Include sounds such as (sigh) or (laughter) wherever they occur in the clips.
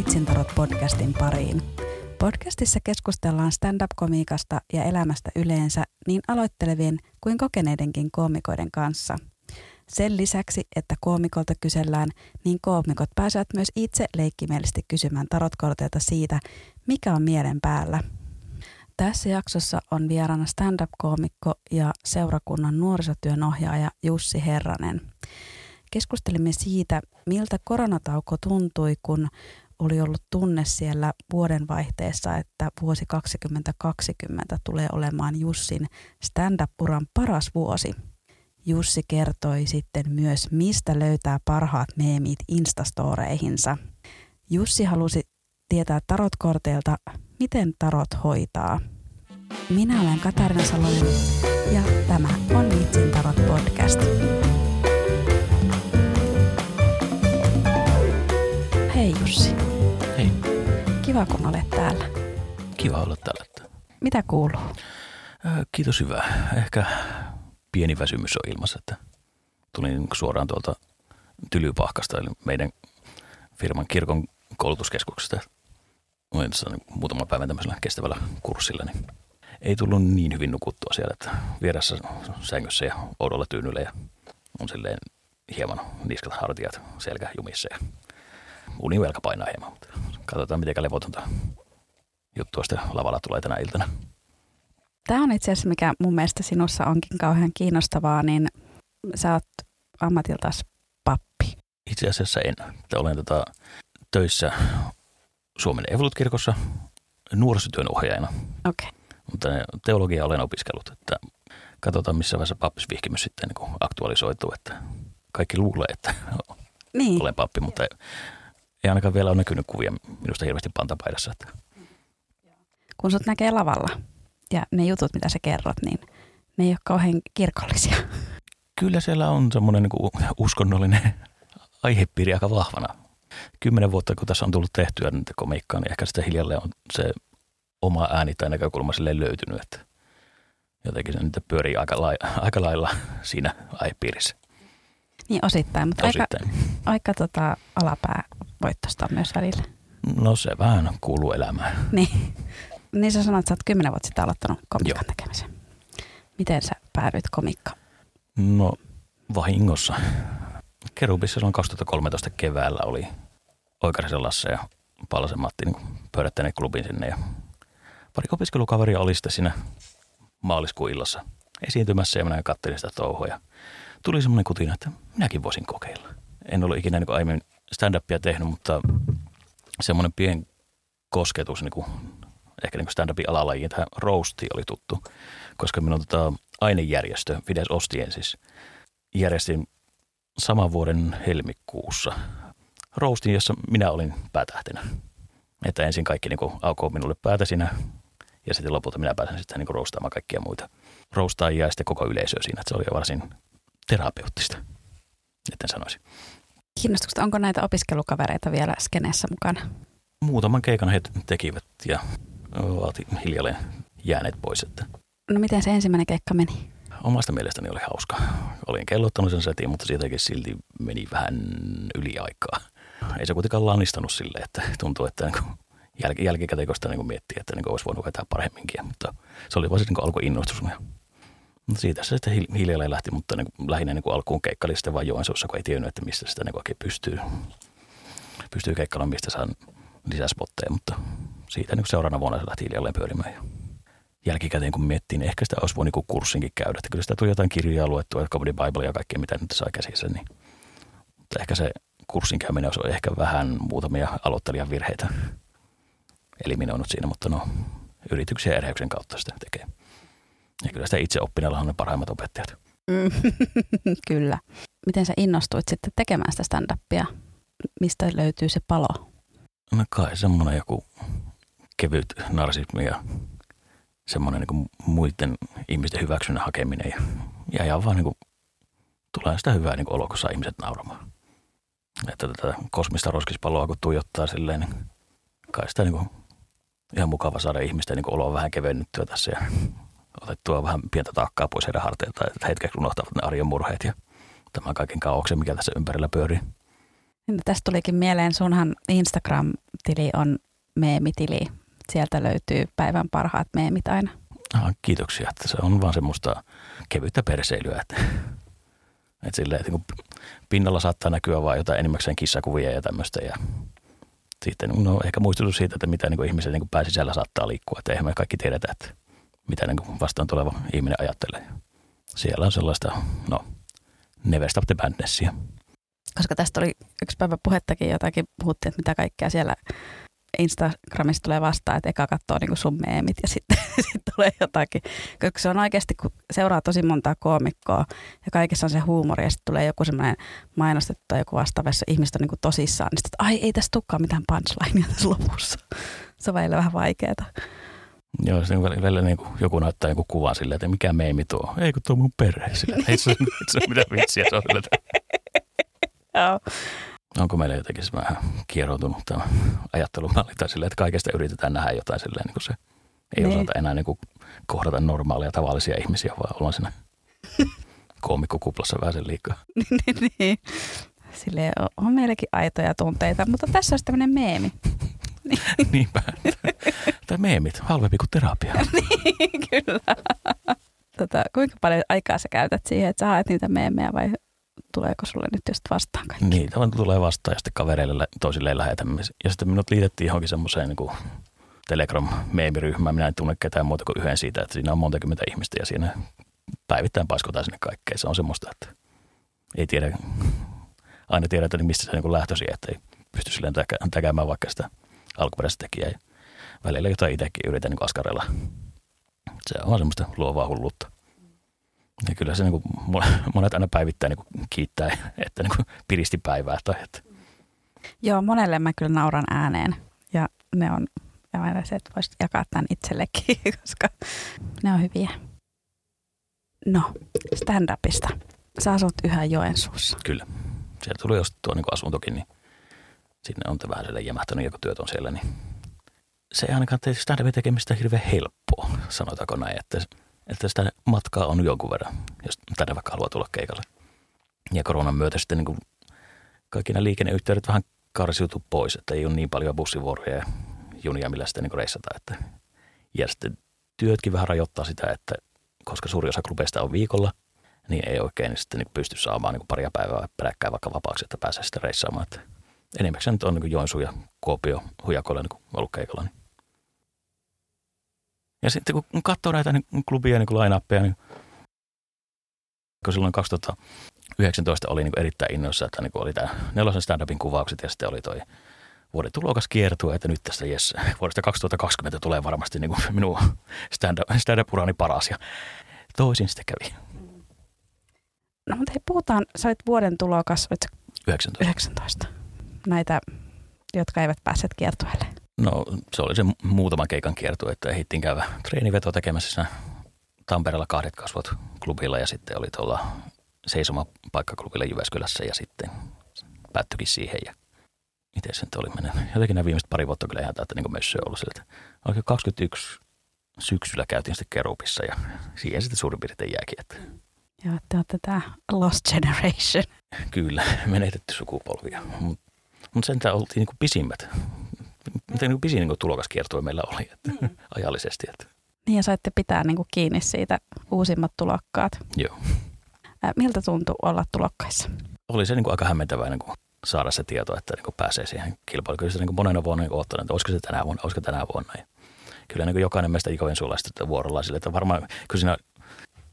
Vitsintarot podcastin pariin. Podcastissa keskustellaan stand-up-komiikasta ja elämästä yleensä niin aloittelevien kuin kokeneidenkin koomikoiden kanssa. Sen lisäksi, että koomikolta kysellään, niin koomikot pääsevät myös itse leikkimielisesti kysymään tarotkorteilta siitä, mikä on mielen päällä. Tässä jaksossa on vieraana stand-up-koomikko ja seurakunnan nuorisotyön ohjaaja Jussi Herranen. Keskustelimme siitä, miltä koronatauko tuntui, kun oli ollut tunne siellä vuodenvaihteessa, että vuosi 2020 tulee olemaan Jussin stand-up-uran paras vuosi. Jussi kertoi sitten myös, mistä löytää parhaat meemit Instastoreihinsa. Jussi halusi tietää tarotkorteilta, miten tarot hoitaa. Minä olen Katarina Salonen ja tämä on Vitsin tarot podcast. Hei Jussi. Kiva kun olet täällä. kiva olla täällä. Mitä kuuluu? Ää, Kiitos hyvä. Ehkä pieni väsymys on ilmassa, että tulin suoraan tuolta Tylypahkasta, eli meidän firman kirkon koulutuskeskuksesta. Olin tässä muutama päivän tämmöisellä kestävällä kurssilla, niin ei tullut niin hyvin nukuttua siellä, että vieressä sängyssä ja oudolla tyynyllä ja on silleen hieman niskat hartiat selkä jumissa ja univelka painaa hieman, mutta katsotaan miten levotonta juttua sitten lavalla tulee tänä iltana. Tämä on itse asiassa, mikä mun mielestä sinussa onkin kauhean kiinnostavaa, niin sä oot ammatiltas pappi. Itse asiassa en. Olen tota, töissä Suomen Evolut-kirkossa nuorisotyön ohjaajana, Okei. Okay. mutta teologiaa olen opiskellut. Että katsotaan, missä vaiheessa pappisvihkimys sitten niin aktualisoituu. Että kaikki luulee, että Niin, olen pappi, mutta ei ainakaan vielä ole näkynyt kuvia minusta hirveästi pantapaidassa. Että kun sut näkee lavalla ja ne jutut, mitä sä kerrot, niin ne ei ole kauhean kirkollisia. kyllä siellä on semmoinen niin uskonnollinen aihepiiri aika vahvana. Kymmenen vuotta, kun tässä on tullut tehtyä niitä komiikkaa, niin ehkä sitä hiljalleen on se oma ääni tai näkökulma sille löytynyt, että jotenkin se nyt pyörii aika, lai, aika lailla siinä aihepiirissä Niin osittain, mutta aika, osittain. aika tota, alapää voittosta myös välillä. No se vähän kuuluu elämään. (laughs) Niin. niin sä sanoit, että sä oot kymmenen vuotta sitten aloittanut komiikan tekemisen. Miten sä päädyit komikkaan? No vahingossa. Kerubissa silloin 2013 keväällä oli Oikarisen Lasse ja Palasen Matti niin pyörättäneet klubin sinne ja pari opiskelukaveria oli sitten siinä maaliskuun illassa esiintymässä ja minä katselin sitä touhua ja tuli semmoinen kutina, että minäkin voisin kokeilla. En ollut ikinä niin aiemmin stand-upia tehnyt, mutta semmoinen pien kosketus niin kuin, ehkä niin stand-upin alalajiin tähän roastiin oli tuttu, koska minun tota, ainejärjestö Fides Ostiensis järjestin saman vuoden helmikuussa roastin, jossa minä olin päätähtenä. Että ensin kaikki niin kuin, aukoo minulle päätä siinä ja sitten lopulta minä pääsen sitten niin kuin, roastaamaan kaikkia muita roastaajia ja sitten koko yleisöä siinä. Että se oli varsin terapeuttista, etten sanoisi. Kiinnostuksesta, onko näitä opiskelukavereita vielä skeneessä mukana? Muutaman keikan he tekivät ja ovat hiljalleen jääneet pois. Että No miten se ensimmäinen keikka meni? omasta mielestäni oli hauska. Olin kellottanut sen setin, mutta siitäkin silti meni vähän yli aikaa. Ei se kuitenkaan lannistanut silleen, että tuntuu, että niin jäl- jälkikäteen kun sitä niin miettii, että niin olisi voinut vetää paremminkin. Mutta se oli vaan se niin alkuinnostus. Siitä se sitten hil- hiljalleen lähti, mutta niin lähinnä niin alkuun keikkaili sitten vaan Joensuussa, kun ei tiennyt, että mistä sitä niin oikein pystyy, pystyy keikkailemaan, mistä saa lisää spotteja. Mutta siitä niin seuraavana vuonna se lähti hiljalleen pyörimään. Ja jälkikäteen kun miettii, niin ehkä sitä olisi voinut niin kurssinkin käydä. Että kyllä sitä tuli jotain kirjoja luettua, Comedy Bible ja kaikkea, mitä nyt sai käsissä. Niin. Mutta ehkä se kurssin käyminen olisi ehkä vähän muutamia aloittelijan virheitä eliminoinut siinä, mutta no yrityksiä erheyksen kautta sitä tekee. Ja kyllä sitä itse oppineella on ne parhaimmat opettajat. Mm, (laughs) Kyllä. Miten sä innostuit sitten tekemään sitä stand-upia? Mistä löytyy se palo? No kai semmoinen joku kevyt narsismi ja semmoinen niin muiden ihmisten hyväksynnän hakeminen ja, ja ihan vaan niin kuin, tulee sitä hyvää niin oloa, kun saa ihmiset nauramaan. Että tätä kosmista roskispalloa kun tuijottaa silleen, niin kai sitä niin kuin, ihan mukava saada ihmisten niin oloa vähän kevennyttyä tässä ja otettua vähän pientä taakkaa pois heidän harteiltaan, että hetkeksi unohtavat ne arjen murheet ja tämän kaiken kaauksen, mikä tässä ympärillä pyörii. Niin, tästä tulikin mieleen, sunhan Instagram-tili on meemitili. Sieltä löytyy päivän parhaat meemit aina. Ah, kiitoksia, että se on vaan semmoista kevyttä perseilyä, että, että, silleen, että niin pinnalla saattaa näkyä vain jotain enimmäkseen kissakuvia ja tämmöistä ja sitten no, ehkä muistutus siitä, että mitä niin ihmisen niin pääsisällä saattaa liikkua, että eihän me kaikki tiedetä, että mitä niin vastaan tuleva ihminen ajattelee. Siellä on sellaista, no, never stop the badnessia. Koska tästä oli yksi päivä puhettakin jotakin, puhuttiin, että mitä kaikkea siellä Instagramissa tulee vastaan, että eka katsoo niin sun meemit ja sitten (laughs) sit tulee jotakin. Koska se on oikeasti, kun seuraa tosi montaa koomikkoa ja kaikessa on se huumori ja sitten tulee joku semmoinen mainostettu tai joku vastaava, on niin tosissaan, niin sitten, ai ei tässä tulekaan mitään punchlinea tässä lopussa. (laughs) Se on välillä vähän vaikeaa. Joo, se välillä niin kuin joku näyttää joku kuvan silleen, että mikä meemi tuo. Ei kun tuo mun perhe. Sillä, ei se, se ole mitään vitsiä. Se on Joo onko meillä jotenkin vähän kieroutunut tämä ajattelumalli tai silleen, että kaikesta yritetään nähdä jotain silleen, niin kuin se ei niin. osata enää niin kuin kohdata normaaleja tavallisia ihmisiä, vaan ollaan siinä koomikkokuplassa vähän sen liikaa. (laughs) niin, niin. Silleen on, on meilläkin aitoja tunteita, mutta tässä olisi tämmöinen meemi. (laughs) Niinpä. Tai meemit, halvempi kuin terapia. (laughs) niin, kyllä. Tota, kuinka paljon aikaa sä käytät siihen, että sä haet niitä meemejä vai tuleeko sulle nyt just vastaan kaikki? Niin, tämä tulee vastaan ja sitten kavereille toisilleen lähetämme. Ja sitten minut liitettiin johonkin semmoiseen niin Telegram-meemiryhmään. Minä en tunne ketään muuta kuin yhden siitä, että siinä on monta kymmentä ihmistä ja siinä päivittäin paiskotaan sinne kaikkea. Se on semmoista, että ei tiedä, aina tiedä, että mistä se niin lähtösi, että ei pysty silleen tekemään vaikka sitä alkuperäistä tekijää. Ja välillä jotain itsekin yritän niin askarella. Se on semmoista luovaa hulluutta. Ja kyllä se niin kuin, (laughs) monet aina päivittäin niin kiittää, että niin kuin piristi päivää. Tai että. Joo, monelle mä kyllä nauran ääneen ja ne on ja aina se, että voisit jakaa tämän itsellekin, (laughs) koska ne on hyviä. No, stand-upista. Sä asut yhä Joensuussa. Kyllä. Sieltä tuli ostettua niin asuntokin, niin sinne on vähän sille jämähtänyt, kun työt on siellä, niin se ei ainakaan tee stand-upin tekemistä hirveän helppoa, sanotaanko näin, että että sitä matkaa on jonkun verran, jos tänne vaikka haluaa tulla keikalle. Ja koronan myötä sitten niin kuin kaikki nämä liikenneyhteydet vähän karsiutu pois, että ei ole niin paljon bussivuoroja ja junia, millä sitten niin reissata. Että, ja sitten työtkin vähän rajoittaa sitä, että koska suuri osa klubeista on viikolla, niin ei oikein sitten niin pysty saamaan niin paria päivää peräkkäin vaikka vapaaksi, että pääsee sitten reissaamaan. Että enimmäkseen nyt on niin Joensuu ja Kuopio hujakoilla niin ollut keikalla. Niin ja sitten kun katsoo näitä niin klubia niin line niin kun silloin 2019 oli niin erittäin innoissa, että niin oli tämä nelosen stand-upin kuvaukset ja sitten oli toi vuoden tulokas kiertue, että nyt tässä jes, vuodesta 2020 tulee varmasti niin kuin minun stand-up, stand-up-urani paras ja toisin sitten kävi. No mutta hei, puhutaan, sä olit vuoden tulokas, olit 19. 19. Näitä, jotka eivät päässeet kiertueelle. No se oli se muutaman keikan kiertu, että ehdittiin käydä treeniveto tekemässä Tampereella kahdet kasvot klubilla ja sitten oli tuolla seisoma paikkaklubilla Jyväskylässä ja sitten päättyikin siihen ja miten se nyt oli mennyt. Jotenkin nämä viimeiset pari vuotta kyllä ihan täältä niin mössö ollut sieltä. Oikein 21 syksyllä käytiin sitten Kerupissa ja siihen sitten suurin piirtein jääkin. Että. Joo, te olette tämä lost generation. (laughs) Kyllä, menetetty sukupolvia. Mutta mut sentään oltiin niin kuin pisimmät mitä niin pisin niin tulokaskiertue meillä oli että, mm. ajallisesti. Että. Niin ja saitte pitää niin kuin kiinni siitä uusimmat tulokkaat. Joo. Miltä tuntui olla tulokkaissa? Oli se niin kuin aika hämmentävää niin kuin saada se tieto, että niin kuin pääsee siihen kilpailuun. Kyllä se niin kuin monena vuonna niin odottanut, että olisiko se tänä vuonna, olisiko tänä vuonna. Ja kyllä niin kuin jokainen meistä Ikoven suolaista vuorolla sille, että varmaan kyllä siinä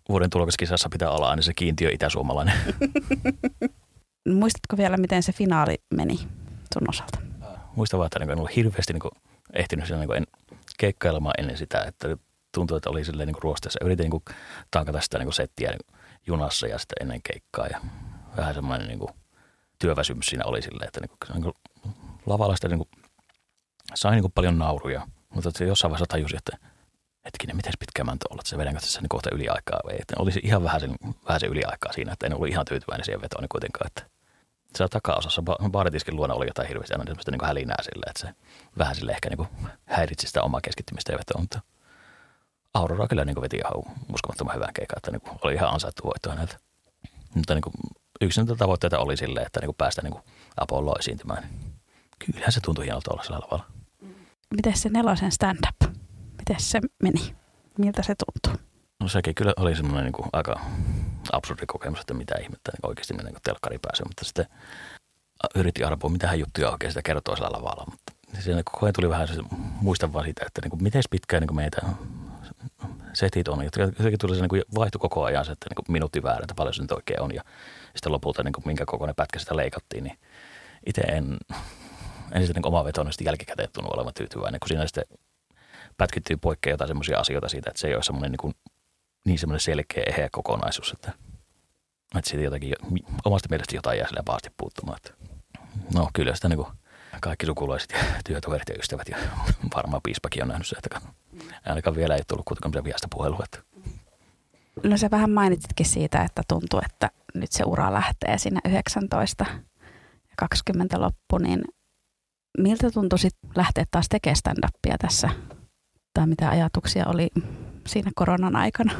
vuoden tulokaskisassa pitää olla aina se kiintiö itäsuomalainen. (laughs) (laughs) Muistatko vielä, miten se finaali meni sun osalta? muistan vaan, että niin en ollut hirveästi niin kuin, ehtinyt siinä, niin kuin, en, keikkailemaan ennen sitä, että tuntui, että oli silleen niin ruosteessa. Yritin niin tankata sitä niin settiä niin junassa ja sitten ennen keikkaa ja vähän semmoinen niin kuin, työväsymys siinä oli silleen, että niin kuin, niin kuin, lavalla sitä niin kuin, sain niin kuin, paljon nauruja, mutta se jossain vaiheessa tajusi, että hetkinen, miten pitkään mä olla, että se vedänkö tässä niin kohta yliaikaa vai että olisi ihan vähän sen, vähän sen yliaikaa siinä, että en ollut ihan tyytyväinen siihen vetoon niin kuitenkaan, että siellä takaosassa baaritiskin luona oli jotain hirveästi aina semmoista niin hälinää silleen, että se vähän sille ehkä niin häiritsi sitä omaa keskittymistä ja vetoa, mutta Aurora kyllä niin veti ihan uskomattoman hyvän keikan, että niin oli ihan ansaittu voitto häneltä. Mutta niin yksi näitä tavoitteita oli silleen, että niin päästä niin Apollo esiintymään. Kyllähän se tuntui hienolta olla sillä lavalla. Miten se nelosen stand-up? Miten se meni? Miltä se tuntuu? No sekin kyllä oli semmoinen niin aika absurdi kokemus, että mitä ihmettä niin oikeasti niin kuin telkkari pääsee, mutta sitten yritti arpoa, mitä hän juttuja oikein sitä kertoo sillä lavalla. Mutta siinä koko ajan tuli vähän muistan vaan siitä, että niin kuin, miten pitkään niin meitä setit on. Jotenkin tuli se niin kuin vaihtu koko ajan se, että niin minuutti väärä, että paljon se nyt oikein on. Ja sitten lopulta niin kuin, minkä kokoinen pätkä sitä leikattiin, niin itse en, en sitä niin omavetonisesti jälkikäteen tunnu olevan tyytyväinen, kun siinä sitten pätkittyy poikkea jotain semmoisia asioita siitä, että se ei ole semmoinen niin, niin semmoinen selkeä eheä kokonaisuus, että, että siitä jotenkin omasta mielestä jotain jää sille pahasti puuttumaan. Että, no kyllä sitä niin kuin kaikki sukulaiset ja (laughs) työtoverit ja ystävät ja (laughs) varmaan piispakin on nähnyt se, että ainakaan vielä ei tullut kuitenkaan viestä puhelua. Että. No se vähän mainitsitkin siitä, että tuntuu, että nyt se ura lähtee sinne 19 ja 20 loppu, niin miltä tuntui sitten lähteä taas tekemään stand-upia tässä? Tai mitä ajatuksia oli siinä koronan aikana?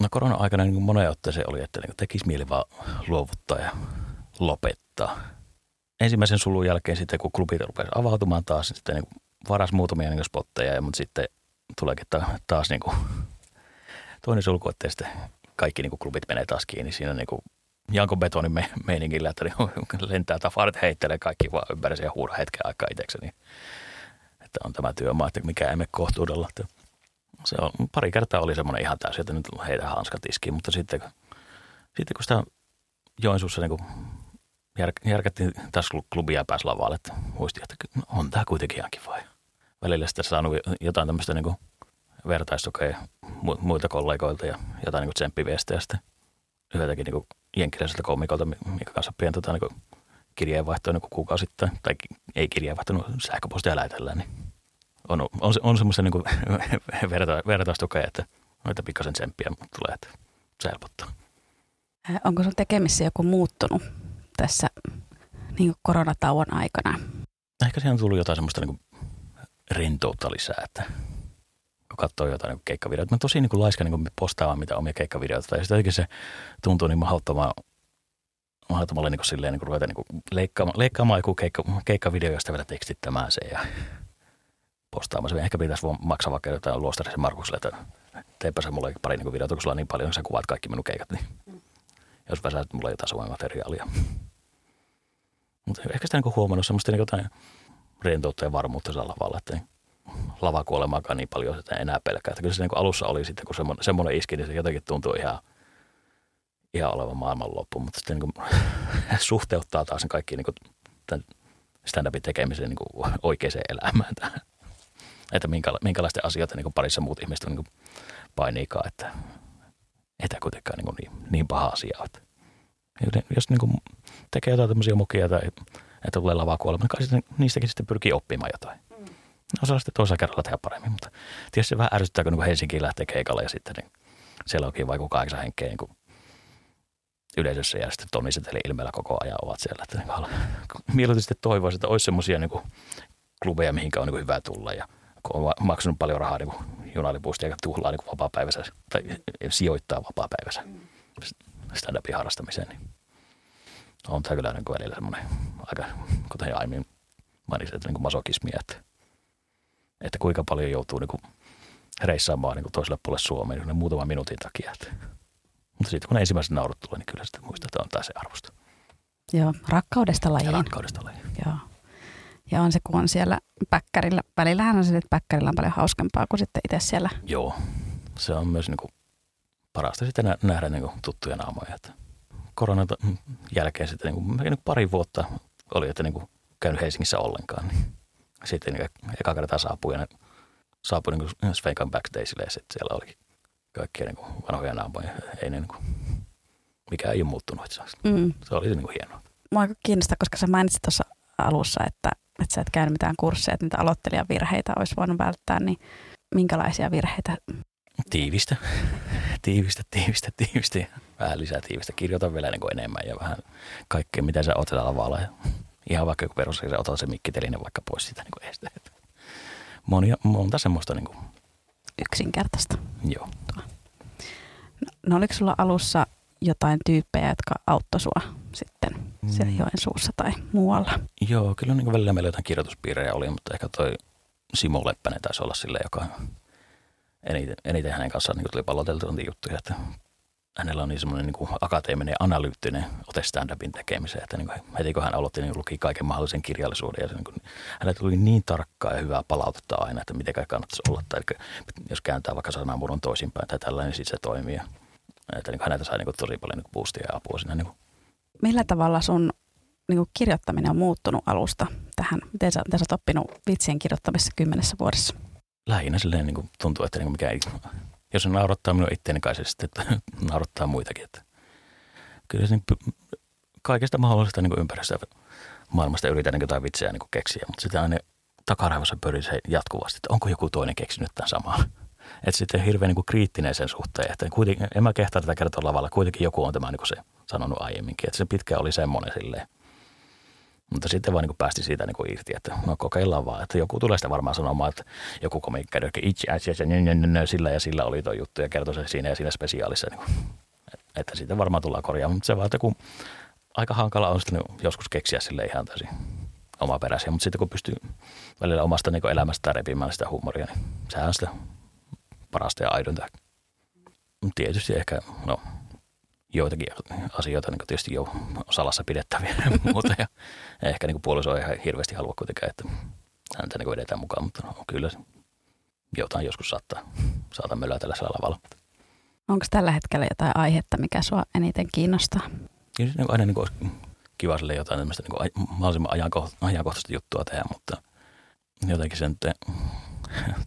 No koronan aikana niin monen otteeseen oli, että niin tekisi mieli vaan luovuttaa ja lopettaa. Ensimmäisen sulun jälkeen sitten, kun klubit rupesi avautumaan taas, niin sitten niin varas muutamia niin spotteja, mutta sitten tuleekin taas niin kuin toinen sulku, että sitten kaikki niin kuin klubit menee taas kiinni siinä niin kuin Janko Betonin me, meiningillä, että niin (laughs) lentää tafarit heittelee kaikki vaan ympäri ja huuda hetken aikaa itsekseni. Että on tämä työmaa, että mikä emme kohtuudella. Se on, pari kertaa oli semmoinen ihan täysin, että nyt heitä hanskat iskiin, mutta sitten, sitten kun sitä Joensuussa niin jär, järkättiin tässä klubia pääsi lavalle, että muisti, että on tämä kuitenkin ihan kiva. Välillä sitten saanut jotain tämmöistä niin vertaistukea muilta kollegoilta ja jotain niin tsemppiviestejä sitten yhdeltäkin niin komikolta, minkä kanssa pian tota, niin kirjeenvaihtoa niin kuukausittain, tai ei kirjeenvaihtoa, sähköpostia lähetellään, niin on, on, on semmoista niin (laughs) verta, vertaistukea, että noita pikkasen tsemppiä tulee, että se helpottaa. Onko sun tekemissä joku muuttunut tässä niin koronatauon aikana? Ehkä siihen on tullut jotain semmoista niin rentoutta lisää, että kun katsoo jotain niin keikkavideoita. Mä tosi niin kuin laiska niin postaamaan mitä omia keikkavideoita. Ja sitten se tuntuu niin mahdottoman mahdottomalle niin kuin silleen niin kuin ruveta niin kuin leikkaamaan, leikkaamaan joku keikka, keikkavideo, josta vielä tekstittämään se ja postaamaan se. Ehkä pitäisi maksaa vaikka jotain luostarisen Markukselle, että teepä se mulle pari niin videota, kun sulla on niin paljon, sä kuvaat kaikki minun keikat, niin jos väsät mulle jotain samaa materiaalia. Mutta ehkä sitä niin huomannut semmoista niin jotain rentoutta ja varmuutta sillä lavalla, että lavakuolemaakaan niin paljon että enää pelkää. Että kyllä se niin alussa oli sitten, kun semmoinen, semmoinen iski, niin se jotenkin tuntuu ihan, ihan olevan maailmanloppu. Mutta sitten niin kuin, (laughs) suhteuttaa taas kaikki niin kuin, tämän stand-upin tekemisen niin kuin oikeaan elämään tähän. Että minkäla- minkälaisten asioita niin kuin parissa muut ihmiset niin kuin painiikaan, että ei tämä kuitenkaan niin, kuin niin, niin paha asia. Että jos niin kuin tekee jotain tämmöisiä mukia tai että tulee lavakuolema, niin kai niistäkin sitten pyrkii oppimaan jotain osaa sitten toisella kerralla tehdä paremmin. Mutta tietysti se vähän ärsyttää, kun Helsinkiin lähtee keikalle ja sitten niin siellä onkin vaikka kahdeksan henkeä niin yleisössä ja sitten tonniset eli ilmeellä koko ajan ovat siellä. Että niin sitten toivoisin, että olisi semmoisia niin klubeja, mihinkä on niin hyvä tulla ja kun on maksanut paljon rahaa niin junalipuista ja tuhlaa niin vapaa-päivässä tai sijoittaa vapaa-päivässä stand-upin harrastamiseen, niin on tämä kyllä niin välillä semmoinen aika, kuten aiemmin mainitsin, että niin masokismia, että että kuinka paljon joutuu niin kuin reissaamaan niin kuin toiselle puolelle Suomeen niin muutaman minuutin takia. Että. Mutta sitten kun ensimmäiset naurut tulee, niin kyllä että on taas se arvosta. Joo, rakkaudesta lajiin. Ja rakkaudesta lajiin. Joo. Ja on se, kun on siellä päkkärillä. Välillähän on se, että päkkärillä on paljon hauskempaa kuin sitten itse siellä. Joo, se on myös niin kuin parasta sitten nähdä niin kuin tuttuja naamoja. Että koronan jälkeen sitten niin kuin, niin pari vuotta oli, että niin kuin käynyt Helsingissä ollenkaan. Niin sitten niin eka kertaa saapui, ja saapui niin Sveikan backstageille ja sitten siellä olikin kaikkia niin kuin vanhoja naamoja. Ei ne niin kuin, mikä ei ole muuttunut itse asiassa. Mm. Se oli niin kuin hienoa. Mua aika kiinnostaa, koska sä mainitsit tuossa alussa, että, että sä et käynyt mitään kursseja, että niitä aloittelijan virheitä olisi voinut välttää, niin minkälaisia virheitä? Tiivistä, (laughs) tiivistä, tiivistä, tiivistä. Vähän lisää tiivistä. Kirjoita vielä niin kuin enemmän ja vähän kaikkea, mitä sä oot lavalla. Ja Ihan vaikka joku perus, se otat se mikkitelinen vaikka pois sitä niin esteä. Monia, monta semmoista niin kuin. Yksinkertaista. Joo. No, no oliko sulla alussa jotain tyyppejä, jotka auttoi sua sitten siellä Mm. Joensuussa tai muualla? Joo, kyllä niin välillä meillä jotain kirjoituspiirejä oli, mutta ehkä toi Simo Leppänen taisi olla sille, joka eniten, eniten hänen kanssaan niin tuli palloteltu juttuja, että hänellä on niin semmoinen niin akateeminen ja analyyttinen ote stand-upin tekemiseen, että niin kuin heti kun hän aloitti, niin luki kaiken mahdollisen kirjallisuuden ja se, niin kuin, hänellä tuli niin tarkkaa ja hyvää palautetta aina, että miten kannattaisi olla, tai jos kääntää vaikka sanamuodon toisinpäin tai tällainen, niin sitten se toimii. Että niin kuin häneltä sai niin kuin tosi paljon niin boostia ja apua siinä. Niin kuin. Millä tavalla sun niin kuin kirjoittaminen on muuttunut alusta tähän? Miten sä, miten sä oot oppinut vitsien kirjoittamista kymmenessä vuodessa? Lähinnä silleen niin kuin tuntuu, että niin kuin mikä ei, jos se naurattaa minua itseäni kai se sitten, että (laughs) naurattaa muitakin. Että kyllä se niin, kaikesta mahdollisesta niin ympäristöä maailmasta yritän niin jotain vitsejä niin keksiä, mutta sitten aina takaraivossa pyrin se jatkuvasti, että onko joku toinen keksinyt tämän samaa. (laughs) Että sitten hirveän niin kriittinen sen suhteen, että kuitenkin, en mä kehtaa tätä kertoa lavalla, kuitenkin joku on tämä niin se sanonut aiemminkin, että se pitkä oli semmoinen silleen. Mutta sitten vaan niin päästi siitä niin irti, että no kokeillaan vaan, että joku tulee sitä varmaan sanomaan, että joku komikka itse asiassa sillä ja sillä oli tuo juttu ja kertoi se siinä ja siinä spesiaalissa. Niin kuin, että sitten varmaan tullaan korjaamaan, mutta se vaan, että kun aika hankala on sitten niin joskus keksiä sille ihan täysin omaperäisiä, mutta sitten kun pystyy välillä omasta niin elämästä repimään sitä huumoria, niin sehän on sitä parasta ja aidonta. Tietysti ehkä, no joitakin asioita niin tietysti jo salassa pidettäviä, (laughs) mutta ja ehkä niin puoliso ei ihan hirveästi halua kuitenkaan, että häntä niin vedetään mukaan, mutta no, kyllä jotain joskus saattaa, saatan mölätellä sillä lavalla. Onko tällä hetkellä jotain aihetta, mikä sua eniten kiinnostaa? Kyllä niin aina niin olisi kiva sille jotain tämmöistä niin kuin mahdollisimman ajankohtaista, ajankohtaista juttua tehdä, mutta jotenkin se nyt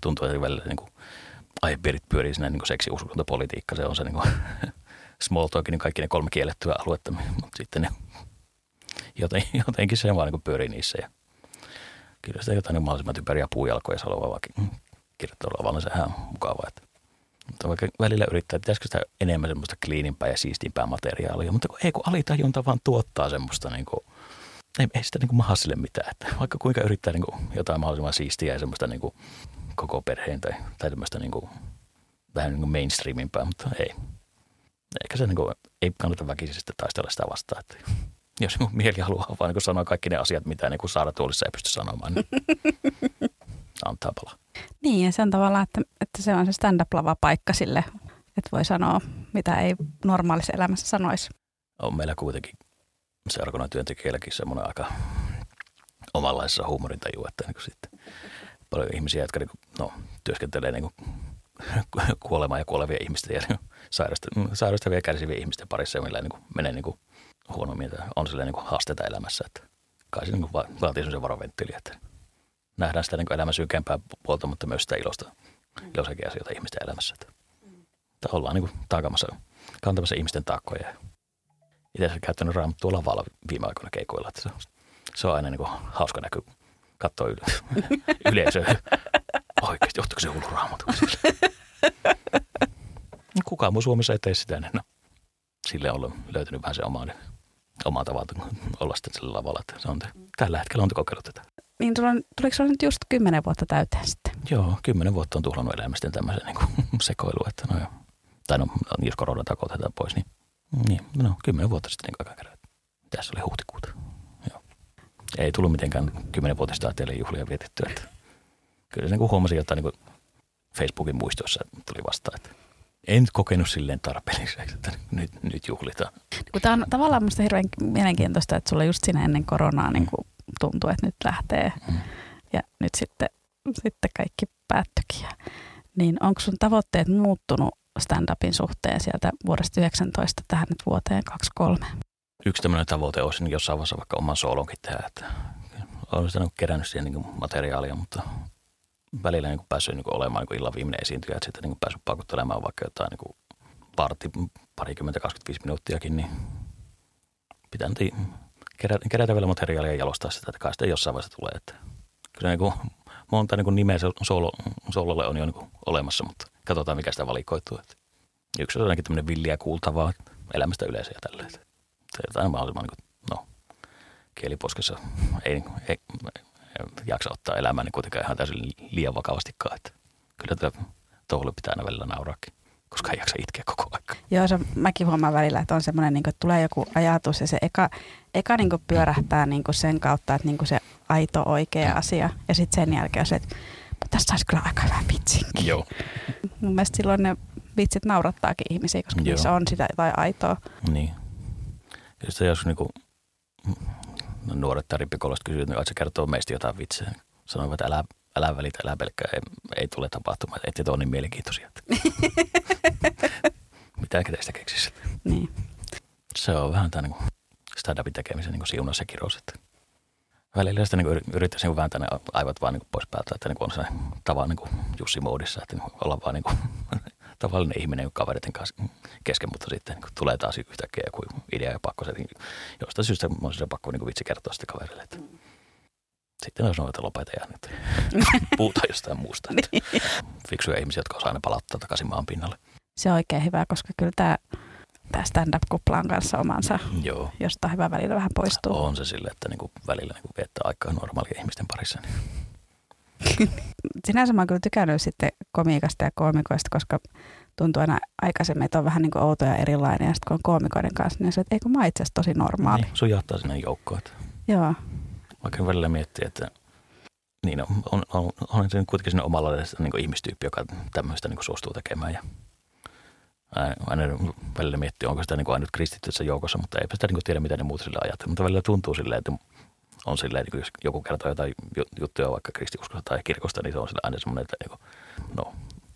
tuntuu, että välillä niin kuin aihepiirit pyörii sinne niin seksi, uskonto, politiikka, se on se niin kuin (laughs) small talk, niin kaikki ne kolme kiellettyä aluetta, mutta sitten ne joten, jotenkin se vaan niin pyörii niissä. Ja kyllä sitä jotain niin mahdollisimman typeriä puujalkoja haluaa vaikka kirjoittaa lavalla, sehän on mukavaa. Että, mutta vaikka välillä yrittää, pitäisikö sitä enemmän semmoista kliinimpää ja siistimpää materiaalia, mutta kun, ei kun alitajunta vaan tuottaa semmoista niin kuin, ei, ei sitä niin kuin maha sille mitään. Että vaikka kuinka yrittää niin kuin jotain mahdollisimman siistiä ja semmoista niin kuin koko perheen tai, tai semmoista niin kuin, vähän niin kuin mainstreamimpää, mutta ei eikä se niin kuin, ei kannata väkisistä taistella sitä vastaan. Että (laughs) jos mun mieli haluaa vaan niin sanoa kaikki ne asiat, mitä niin saada tuolissa ei pysty sanomaan, niin (laughs) antaa palaa. Niin, ja se on tavallaan, että, että se on se stand-up-lava paikka sille, että voi sanoa, mitä ei normaalissa elämässä sanoisi. On meillä kuitenkin seurakunnan työntekijälläkin semmoinen aika omanlaisessa huumorintaju, että niin sitten paljon ihmisiä, jotka niin kuin, no, työskentelee niin kuin kuolemaa ja kuolevia ihmisten ja sairastavia ja kärsiviä ihmisten parissa, millä niin kuin menee niin kuin huonommin, että on silleen niin haasteita elämässä. Että kai se niin kuin vaatii sellaisen varoventtiili, että nähdään sitä niin elämän synkempää puolta, mutta myös sitä ilosta, iloisiakin asioita ihmisten elämässä. Että, että ollaan niin kuin taakamassa, kantamassa ihmisten taakkoja. Itse asiassa käyttänyt raamattua lavalla viime aikoina keikoilla, että se on, se on aina niin hauska näky katsoa yle, (laughs) yleisöä. Oikeasti, johtuiko se hullu raamattu? Kukaan muu Suomessa ei tee sitä, niin no, sille on löytynyt vähän se oma, oma tapa olla sitten sillä lavalla. Että se on te, tällä hetkellä on te kokeillut tätä. Niin tuliko sinulla nyt just kymmenen vuotta täyteen sitten? Joo, kymmenen vuotta on tuhlannut elämästä tämmöisen (laughs) niin kuin, sekoilu, että no joo. Tai no, jos korona otetaan pois, niin, niin no, kymmenen vuotta sitten niin aika kerran. Tässä oli huhtikuuta. Joo. Ei tullut mitenkään kymmenenvuotista juhlia vietettyä. Että kyllä se niin huomasin jotain niin Facebookin muistoissa tuli vastaan, että en nyt kokenut silleen tarpeelliseksi, että nyt, nyt juhlitaan. Tämä on tavallaan minusta hirveän mielenkiintoista, että sulla just siinä ennen koronaa niin kuin tuntuu, että nyt lähtee mm. ja nyt sitten, sitten kaikki päättyikin. Niin onko sun tavoitteet muuttunut stand-upin suhteen sieltä vuodesta 19 tähän nyt vuoteen 23? Yksi tämmöinen tavoite olisi niin jossain vaiheessa vaikka oman soolonkin tehdä, että olen sitä kerännyt siihen niin materiaalia, mutta välillä niin kuin päässyt niin kuin olemaan niin kuin illan viimeinen esiintyjä, että sitten niin kuin päässyt pakuttelemaan vaikka jotain niin kuin parti, parikymmentä, 25 minuuttiakin, niin pitää nyt kerätä, kerätä vielä materiaalia ja jalostaa sitä, että kai sitten jossain vaiheessa tulee. Että kyllä niin kuin, monta niin kuin nimeä solo, sololle on jo niin kuin olemassa, mutta katsotaan mikä sitä valikoituu. Että yksi on ainakin tämmöinen villiä kuultavaa elämästä yleensä ja tälleen. Että jotain mahdollisimman niin kuin, no, kieliposkessa ei, ei, jaksa ottaa elämää niin kuitenkaan ihan täysin liian vakavastikaan. Että kyllä tätä touhulle pitää aina välillä nauraakin. koska ei jaksa itkeä koko aika. Joo, se, mäkin huomaan välillä, että on semmoinen, niin kuin, että tulee joku ajatus ja se eka, eka niin kuin pyörähtää niin kuin sen kautta, että niin kuin se aito oikea asia. Ja sitten sen jälkeen se, että tässä saisi kyllä aika hyvä vitsinkin. Joo. Mun mielestä silloin ne vitsit naurattaakin ihmisiä, koska Joo. niissä on sitä jotain aitoa. Niin. Ja sitten jos niinku, no nuoret tai rippikoulusta kysyy, että se kertoo meistä jotain vitsejä. Sanoin, että älä, älä välitä, älä pelkkää, ei, ei tule tapahtumaan. Ette te ole niin mielenkiintoisia. (laughs) Mitä teistä keksisi? Niin. Se on vähän tämä niin stand-upin tekemisen niin siunas ja kirous. Välillä sitä niin yrittäisi niin vääntää ne aivot vaan niin pois päältä, että niin on se tavan niin Jussi-moodissa, että niin olla vaan niin tavallinen ihminen kavereiden kanssa kesken, mutta sitten niin tulee taas yhtäkkiä joku idea ja pakko se, niin jostain syystä on se pakko niin vitsi kertoa sitten kaverille. Että sitten olisi noita lopeta ja nyt (laughs) puhutaan jostain muusta. Että fiksuja ihmisiä, jotka osaa ne palauttaa takaisin maan pinnalle. Se on oikein hyvä, koska kyllä tämä, tämä stand-up-kupla on kanssa omansa, Joo. josta hyvä välillä vähän poistuu. On se sille, että niinku välillä niinku viettää aikaa normaalien ihmisten parissa. Niin. (laughs) Sinänsä mä oon kyllä tykännyt sitten komiikasta ja koomikoista, koska tuntuu aina aikaisemmin, että on vähän niin kuin outo ja erilainen. Ja sitten kun on koomikoiden kanssa, niin se, että eikö mä oon itse asiassa tosi normaali. Niin, sujahtaa sinne joukkoon. Joo, vaikka välillä miettii, että niin on, on, on, on se kuitenkin sinne omalla niin ihmistyyppi, joka tämmöistä niin suostuu tekemään. Ja aina välillä miettii, onko sitä niin ainut kristittyssä joukossa, mutta eipä sitä niin tiedä, mitä ne muut sille ajattelee. Mutta välillä tuntuu silleen, että on silleen, niin jos joku kertoo jotain juttuja vaikka kristiuskosta tai kirkosta, niin se on aina semmoinen, että niin kuin, no,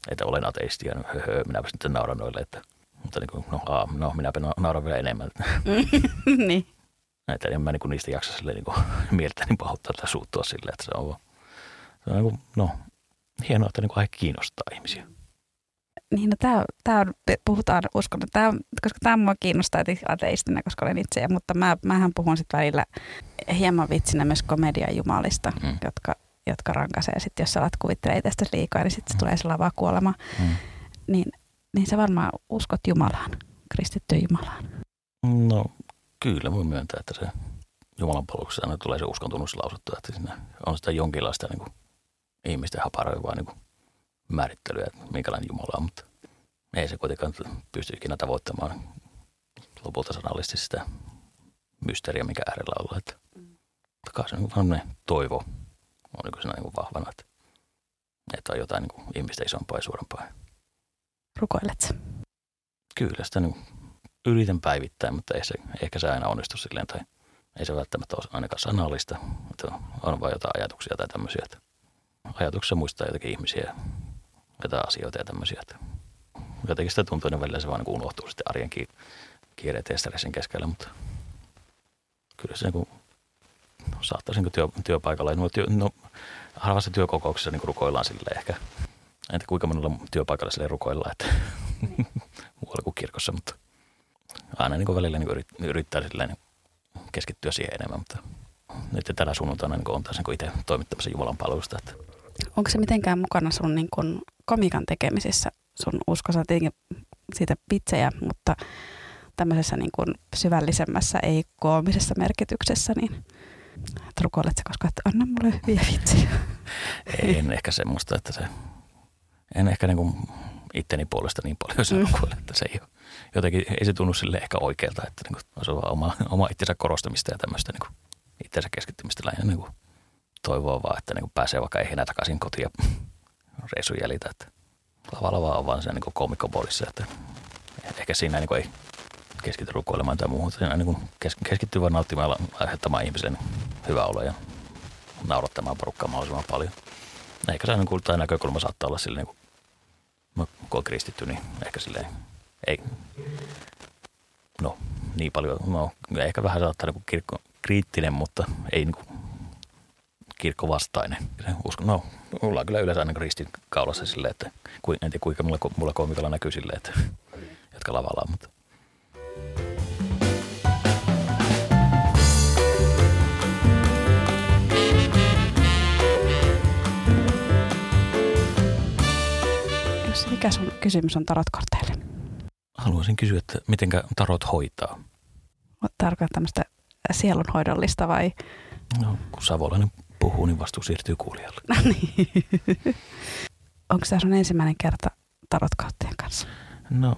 että olen ateisti ja höhö, minäpä sitten nauran noille, että mutta niin kuin, no, aa, no minäpä nauran vielä enemmän. (laughs) niin. Että en mä niin kuin niistä jaksa silleen niin kuin, (laughs) mieltäni pahoittaa tai suuttua silleen, että se on, se on niin kuin, no, hienoa, että niin kuin aihe kiinnostaa ihmisiä. Niin, no tää, tää on, puhutaan uskon, tää, koska tämä mua kiinnostaa ateistina, koska olen itse, mutta mä, mähän puhun sitten välillä hieman vitsinä myös komedian jumalista, mm. jotka, jotka rankaisee sitten, jos sä alat kuvittelee itsestä liikaa, niin sitten mm. tulee se lavaa kuolema. Mm. Niin, niin sä varmaan uskot Jumalaan, kristittyyn Jumalaan. No kyllä, voi myöntää, että se Jumalan palveluksessa aina tulee se uskon tunnus lausuttu, että siinä on sitä jonkinlaista niin kuin, ihmisten haparoivaa niin kuin, määrittelyä, että minkälainen Jumala on, mutta ei se kuitenkaan pysty ikinä tavoittamaan lopulta sanallisesti sitä mysteeriä, mikä äärellä olla. Että, kai se on niin toivo on niin siinä niin vahvana, että, että on jotain niin ihmistä isompaa ja suurempaa. Rukoilet Kyllä sitä niin yritän päivittäin, mutta ei se, ehkä se aina onnistu silleen, tai ei se välttämättä ole ainakaan sanallista, että on vain jotain ajatuksia tai tämmöisiä, että ajatuksessa muistaa jotakin ihmisiä, jotain asioita ja tämmöisiä, että jotenkin sitä tuntuu, että välillä se vaan niin unohtuu sitten arjen kiireet ja stressin keskellä, mutta kyllä se niin saattaisi niin työ, työpaikalla, no, työ, no harvassa työkokouksessa niin rukoillaan sille ehkä, entä kuinka monella työpaikalla sille rukoillaan, että (laughs) muualla kuin kirkossa, mutta aina niin välillä niin yrittää silleen keskittyä siihen enemmän, mutta nyt tänä sunnuntaina niin on taas niin itse toimittamassa Jumalan palvelusta. Että. Onko se mitenkään mukana sun niin kun komikan tekemisissä? Sun usko saa tietenkin siitä pitsejä, mutta tämmöisessä niin kun syvällisemmässä, ei koomisessa merkityksessä, niin rukoilet sä koska, että anna mulle hyviä vitsejä? Ei, en ehkä semmoista, että se, en ehkä niin kuin itteni puolesta niin paljon se rukoile, että se ei ole, jotenkin ei se tunnu sille ehkä oikealta, että niin kuin, vaan oma, oma itsensä korostamista ja tämmöistä niin kuin, itsensä keskittymistä lähinnä niin kuin, toivoa vaan, että niin kuin pääsee vaikka ei enää takaisin kotiin ja (laughs) reissun jäljitä, lavalla vaan on vaan se niin koomikkobolissa, että ehkä siinä niin kuin, ei keskity rukoilemaan tai muuhun, siinä niin kuin keskittyy vaan nauttimaan aiheuttamaan ihmisen hyvää oloa ja naurattamaan porukkaa mahdollisimman paljon. Ehkä se niin tämä näkökulma saattaa olla silleen, niin kuin, kun on kristitty, niin ehkä silleen ei, no niin paljon, no ehkä vähän saattaa niin kirkko, kriittinen, mutta ei niin kuin kirkkovastainen. Uskon, no, mulla on kyllä yleensä aina ristin kaulassa silleen, että en tiedä kuinka mulla, mulla komikalla näkyy silleen, että (laughs) jotka lavalla on, mutta Mikä sun kysymys on tarotkorteille? Haluaisin kysyä, että miten tarot hoitaa? Tarkoittaa tämmöistä sielunhoidollista vai? No, kun savolainen puhuu, niin vastuu siirtyy kuulijalle. No niin. (laughs) Onko tämä sun ensimmäinen kerta tarotkorttien kanssa? No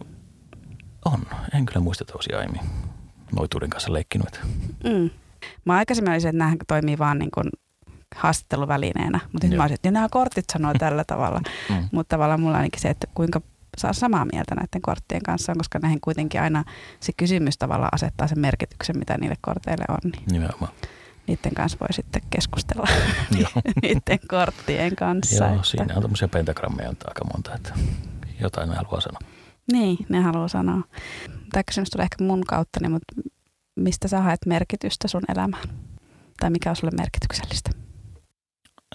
on. En kyllä muista tosiaan aiemmin noituuden kanssa leikkinyt. Mm. Mä aikaisemmin olisin, että nämä toimii vaan niin kuin haastatteluvälineenä, mutta nyt mä olisin, että nämä kortit sanoo tällä tavalla. (laughs) Mm. Mutta tavallaan mulla ainakin se, että kuinka saa samaa mieltä näiden korttien kanssa, koska näihin kuitenkin aina se kysymys tavallaan asettaa sen merkityksen, mitä niille korteille on. Niin Nimenomaan. Niiden kanssa voi sitten keskustella (laughs) niiden korttien kanssa. Joo, että... siinä on tämmöisiä pentagrammeja on aika monta, että jotain ne haluaa sanoa. Niin, ne haluaa sanoa. Tämä kysymys tulee ehkä mun kautta, niin, mutta mistä sä haet merkitystä sun elämään? Tai mikä on sulle merkityksellistä?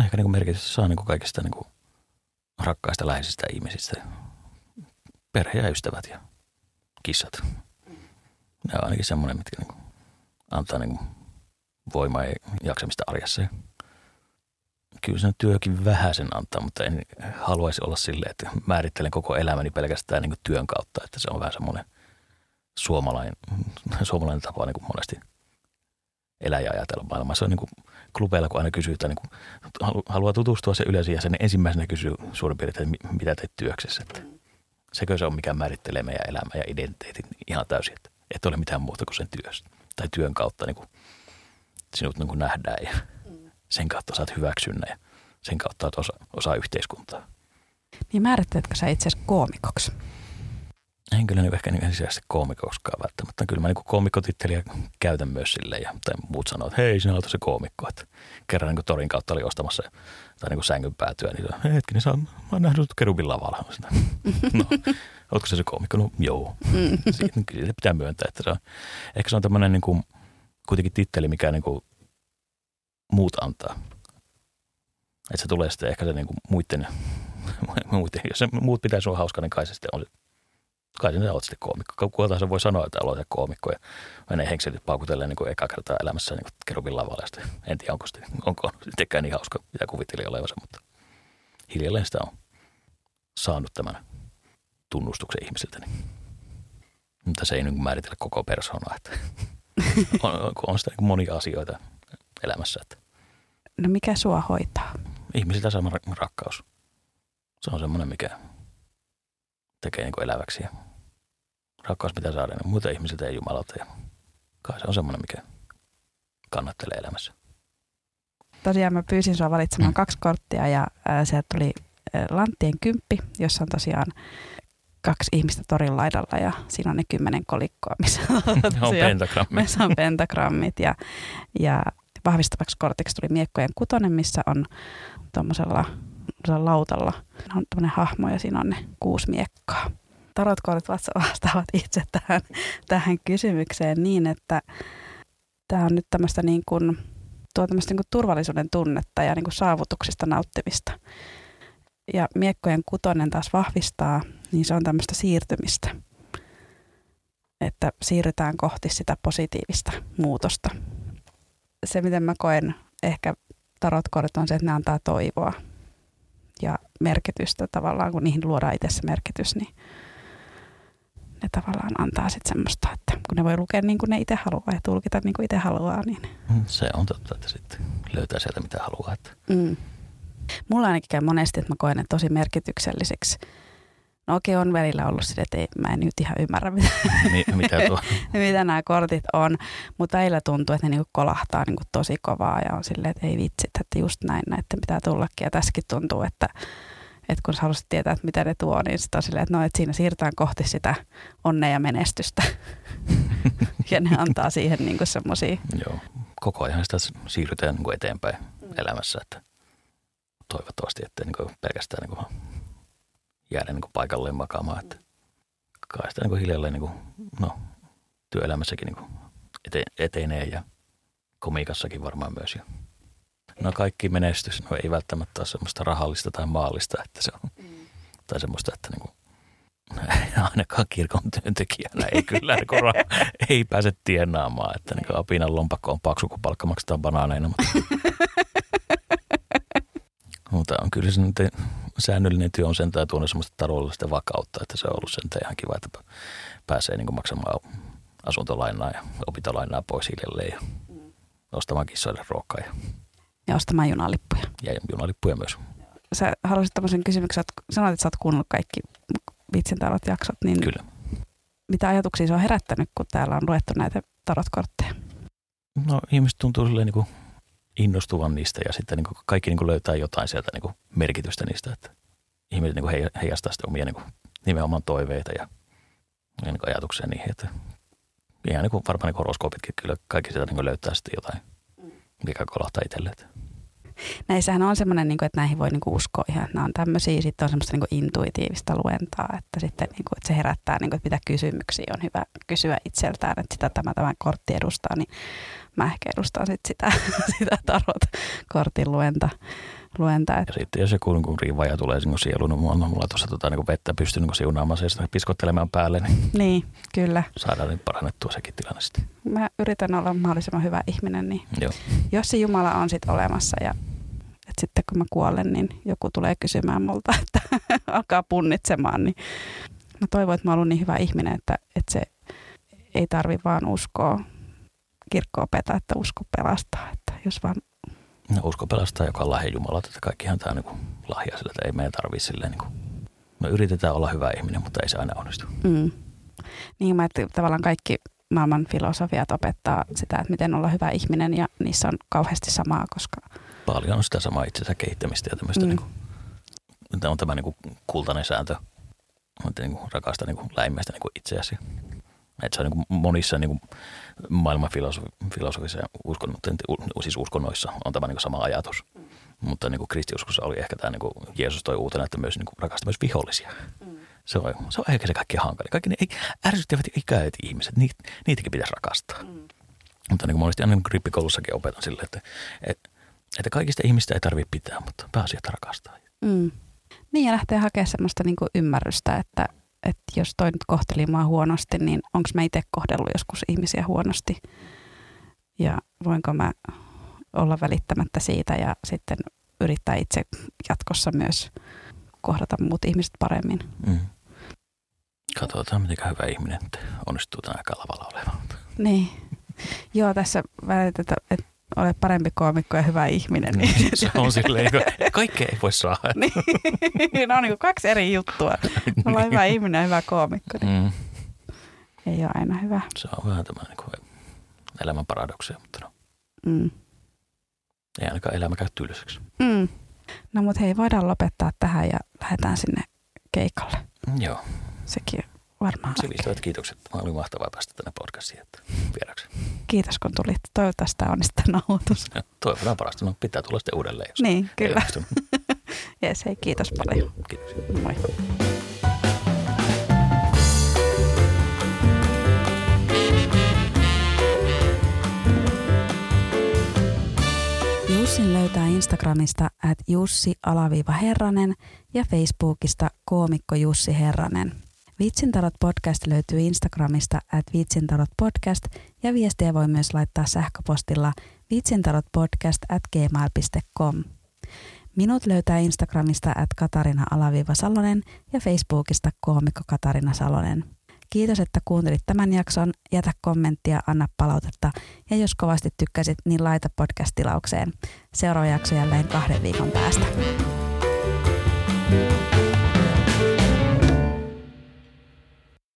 Ehkä niin merkitystä saa niin kuin kaikista niin kuin rakkaista läheisistä ihmisistä. Perhe ja ystävät ja kissat. Ne on ainakin semmoinen, mitkä niin kuin antaa niin kuin voimaa ja jaksamista arjessa. Kyllä se työkin vähän sen antaa, mutta en haluaisi olla silleen, että määrittelen koko elämäni pelkästään niin työn kautta. Että se on vähän semmoinen suomalainen, (laughs) suomalainen tapa niin kuin monesti elää ja ajatella maailmaa. Se on niin kuin klubeilla, kun aina kysytään, niin haluaa tutustua se yleensä ja sen ensimmäisenä kysyy suurin piirtein, että mitä teet työksessä. Että sekö se on, mikä määrittelee meidän elämää ja identiteetin ihan täysin, että et ole mitään muuta kuin sen työstä tai työn kautta niin kuin sinut niin kuin nähdään ja sen kautta saat hyväksynnä ja sen kautta olet osa, osa yhteiskuntaa. Niin määritteletkö sä itse asiassa koomikoksi? En kyllä niin ehkä niin ensisijaisesti koomikoskaan välttämättä. Kyllä mä niin koomikotittelijä käytän myös silleen ja tai muut sanoo, että hei sinä olet se koomikko. Että kerran niin torin kautta oli ostamassa tai niin sängyn päätyä, niin hei hetki, niin sä, mä oon nähnyt kerubin lavalla. No, ootko se se koomikko? No joo. Mm. Siitä, kyllä pitää myöntää, että se on, ehkä se on tämmöinen niin kuin, kuitenkin titteli, mikä niin kuin muut antaa. Että se tulee sitten ehkä se niin kuin muiden, (laughs) muiden, jos se muut pitää sinua hauska, niin kai se sitten on se kai sinä olet sitten koomikko. Kuka tahansa voi sanoa, että aloita koomikko ja menee henkselit paukutellen niin kuin eka kertaa elämässä niin keruvin lavalla. Ja sitten, en tiedä, onko, sitten, onko sittenkään niin hauska, mitä kuvitteli olevansa, mutta hiljalleen sitä on saanut tämän tunnustuksen ihmisiltä. Niin. Mutta se ei niin määritellä koko persoonaa, että (laughs) on, on sitä niin monia asioita elämässä. Että. No mikä sua hoitaa? Ihmisiltä sama rakkaus. Se on semmoinen, mikä tekee niin eläväksi. Ja rakkaus pitää saada, niin muita ihmisiltä ei jumalauta. Ja kai se on semmoinen, mikä kannattelee elämässä. Tosiaan mä pyysin sua valitsemaan mm. kaksi korttia ja äh, sieltä tuli äh, Lanttien kymppi, jossa on tosiaan kaksi ihmistä torin laidalla ja siinä on ne kymmenen kolikkoa, missä (laughs) on, pentagrammit. missä on pentagrammit. Ja, ja vahvistavaksi kortiksi tuli miekkojen kutonen, missä on tuommoisella lautalla on tämmöinen hahmo ja siinä on ne kuusi miekkaa. Tarotkortit vastaavat itse tähän, tähän kysymykseen niin, että tämä on nyt tämmöistä niin kuin, tuo tämmöistä niin kuin turvallisuuden tunnetta ja niin kuin saavutuksista nauttimista. Ja miekkojen kutonen taas vahvistaa, niin se on tämmöistä siirtymistä. Että siirrytään kohti sitä positiivista muutosta. Se, miten mä koen ehkä tarotkortit on se, että ne antaa toivoa ja merkitystä tavallaan, kun niihin luodaan itse se merkitys, niin ne tavallaan antaa sitten semmoista, että kun ne voi lukea niin kuin ne itse haluaa ja tulkita niin kuin itse haluaa. Niin. Mm, se on totta, että sitten löytää sieltä mitä haluaa. Että. Mm. Mulla ainakin käy monesti, että mä koen ne tosi merkitykselliseksi No okei, on välillä ollut sille, että ei, mä en nyt ihan ymmärrä, mitä, mitä, tuo? (laughs) mitä nämä kortit on. Mutta välillä tuntuu, että ne niinku kolahtaa niinku tosi kovaa ja on silleen, että ei vitsi, että just näin näiden pitää tullakin. Ja tässäkin tuntuu, että, että kun sä haluaisit tietää, että mitä ne tuo, niin sitä on silleen, että no, että siinä siirrytään kohti sitä onnea ja menestystä. (laughs) ja ne antaa siihen niinku semmoisia. Joo, koko ajan sitä siirrytään niinku eteenpäin elämässä, että toivottavasti, että niinku pelkästään niinku jäädä niin kuin paikalleen makaamaan. Että kai sitä niin kuin hiljalleen niin kuin, no, työelämässäkin niin kuin ete, etenee ja komiikassakin varmaan myös. Ja no kaikki menestys no ei välttämättä ole semmoista rahallista tai maallista, että se on, mm. tai semmoista, että niin kuin, (laughs) ainakaan kirkon työntekijänä ei kyllä niin kuin, (laughs) ei pääse tienaamaan, että niin apinan lompakko on paksu, kun palkka maksetaan banaaneina. Mutta, (laughs) mutta on kyllä se nyt säännöllinen työ on sentään tuonut semmoista taloudellista vakautta, että se on ollut sentään ihan kiva, että pääsee niin maksamaan asuntolainaa ja opintolainaa pois hiljalleen ja ostamaan kissoille ruokaa. Ja, ja ostamaan junalippuja. Ja junalippuja myös. Sä haluaisit tämmöisen kysymyksen, että sanoit, että sä oot kuunnellut kaikki vitsintarot jaksot, niin Kyllä. mitä ajatuksia se on herättänyt, kun täällä on luettu näitä tarotkortteja? No ihmiset tuntuu silleen niin kuin innostuvan niistä ja sitten niin kuin kaikki niin kuin löytää jotain sieltä niin kuin merkitystä niistä, että ihmiset niin kuin hei- heijastaa sitten omia niin kuin nimenomaan toiveita ja, ja niin kuin ajatuksia niihin, että ihan niin kuin varmaan niin horoskoopitkin kyllä kaikki sieltä niin kuin löytää sitten jotain, mikä kolahtaa itselle. Näissähän on semmoinen, niin kuin, että näihin voi niin kuin uskoa ihan, että nämä on tämmöisiä. Sitten on semmoista niin kuin intuitiivista luentaa, että, sitten, niin kuin, että se herättää, niin kuin, että mitä kysymyksiä on hyvä kysyä itseltään, että sitä tämä, tämä kortti edustaa, niin mä ehkä edustan sit sitä, (laughs) sitä tarot-kortin luenta. luenta Ja että, sitten jos joku niin riivaja tulee niin sielun, niin mulla, mulla tuossa tota, niin vettä pystyy niin siunaamaan se ja piskottelemaan päälle, niin niin, kyllä. saadaan niin parannettua sekin tilanne sitten. Mä yritän olla mahdollisimman hyvä ihminen, niin Joo. jos se Jumala on sitten olemassa ja että sitten kun mä kuolen, niin joku tulee kysymään multa, (laughs) että alkaa punnitsemaan, niin mä toivon, että mä ollut niin hyvä ihminen, että, että se ei tarvi vaan uskoa kirkkoa petä, että usko pelastaa. Että jos vaan, No, usko pelastaa, joka on lahja Jumalalta, että kaikkihan tämä on niin lahja sille, että ei meidän tarvitse silleen niin kuin, me yritetään olla hyvä ihminen, mutta ei se aina onnistu. mm. Niin mä, että tavallaan kaikki maailman filosofiat opettaa sitä, että miten olla hyvä ihminen ja niissä on kauheasti samaa, koska Paljon on sitä samaa itsensä kehittämistä ja tämmöistä, Mm. niin kuin, on tämä niin kuin kultainen sääntö, että niin kuin rakasta niin kuin läimmäistä niin kuin itseäsi. Että se on niin monissa niin maailman filosofi- filosofissa ja uskon, siis uskonnoissa on tämä niin sama ajatus. Mutta niin kristiuskossa oli ehkä tämä, niin Jeesus toi uutena, että myös niin kuin rakasta myös vihollisia. Se on, se on ehkä se kaikkein hankalin. Kaikki ne ei- ärsyttävät ikävät ihmiset, niit, niitäkin pitäisi rakastaa. Mutta niin monesti aina niin kuin rippikoulussakin opetan sille, että, että, että kaikista ihmistä ei tarvitse pitää, mutta pääasiat rakastaa. Mm. Niin ja lähtee hakemaan semmoista niinku ymmärrystä, että, että jos toi nyt kohteli mua huonosti, niin onko mä itse kohdellut joskus ihmisiä huonosti ja voinko mä olla välittämättä siitä ja sitten yrittää itse jatkossa myös kohdata muut ihmiset paremmin. Mm. Katsotaan, miten hyvä ihminen onnistuu tänä aikaa lavalla olemaan. Niin. Joo, tässä välitetään, että ole parempi koomikko ja hyvä ihminen. Niin, (laughs) se on silleen, kaikkea ei voi saada. (laughs) niin, ne on niin kaksi eri juttua. (laughs) Olla hyvä ihminen ja hyvä koomikko. Niin Mm. ei ole aina hyvä. Se on vähän tämä niin kuin elämän paradoksia, mutta no, Mm. ei ainakaan elämä käy tylsäksi. Mm. No mutta hei, voidaan lopettaa tähän ja lähdetään sinne keikalle. Joo, Sekin varmaan. sivistävät kiitokset. Oli mahtavaa päästä tänne podcastiin että vieraksi. Kiitos kun tulit. Toivottavasti tämä onnistuu nauhoitus. Toivotaan parasta. No, pitää tulla sitten uudelleen. Jos Niin, kyllä. (laughs) Jees, hei, kiitos paljon. Kiitos. Moi. Jussin löytää Instagramista at Jussi-Herranen ja Facebookista koomikko Jussi Herranen. Vitsintarot podcast löytyy Instagramista at vitsintarot podcast ja viestiä voi myös laittaa sähköpostilla vitsintarotpodcast at gmail.com. Minut löytää Instagramista at Katarina-Salonen ja Facebookista koomikko Katarina Salonen. Kiitos, että kuuntelit tämän jakson. Jätä kommenttia, anna palautetta ja jos kovasti tykkäsit, niin laita podcast-tilaukseen. Seuraava jakso jälleen kahden viikon päästä.